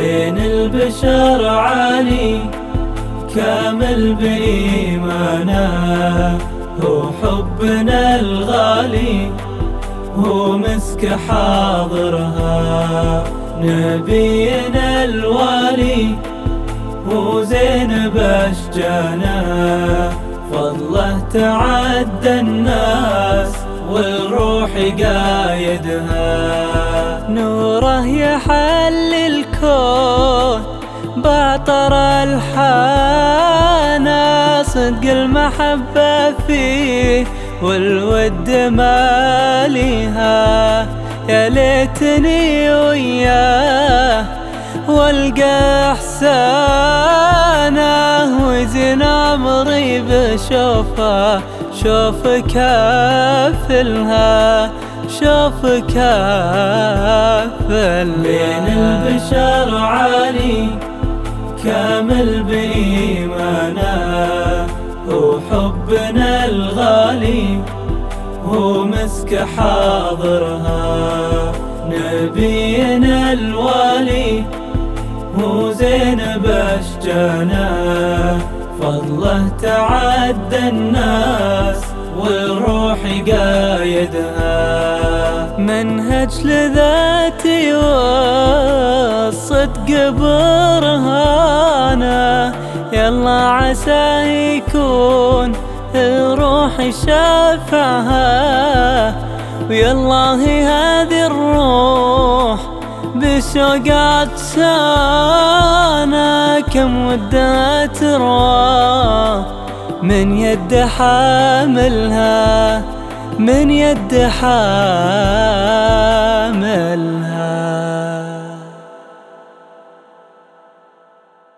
بين البشر عالي كامل بإيمانه. هو حبنا الغالي هو مسك حاضرها. نبينا الوالي هو زينب أشجانا. فضله تعدى الناس والروح قايدها. نوره يحل الكون بعطر الحانا صدق المحبة فيه والود ماليها يا ليتني وياه والقى إحسانه وزن عمري بشوفه شوف كافلها شوف كافل بين البشر عالي كامل بإيمانه هو حبنا الغالي هو مسك حاضرها. نبينا الوالي هو زينب أشجانا. فضله تعدى الناس والروح قايدها. منهج لذاتي والصدق برهانه. يلا عسى يكون الروح شافعها ويالله هذه الروح بشوقات سانا. كم ودها تروى من يد حاملها. من يد حاملها.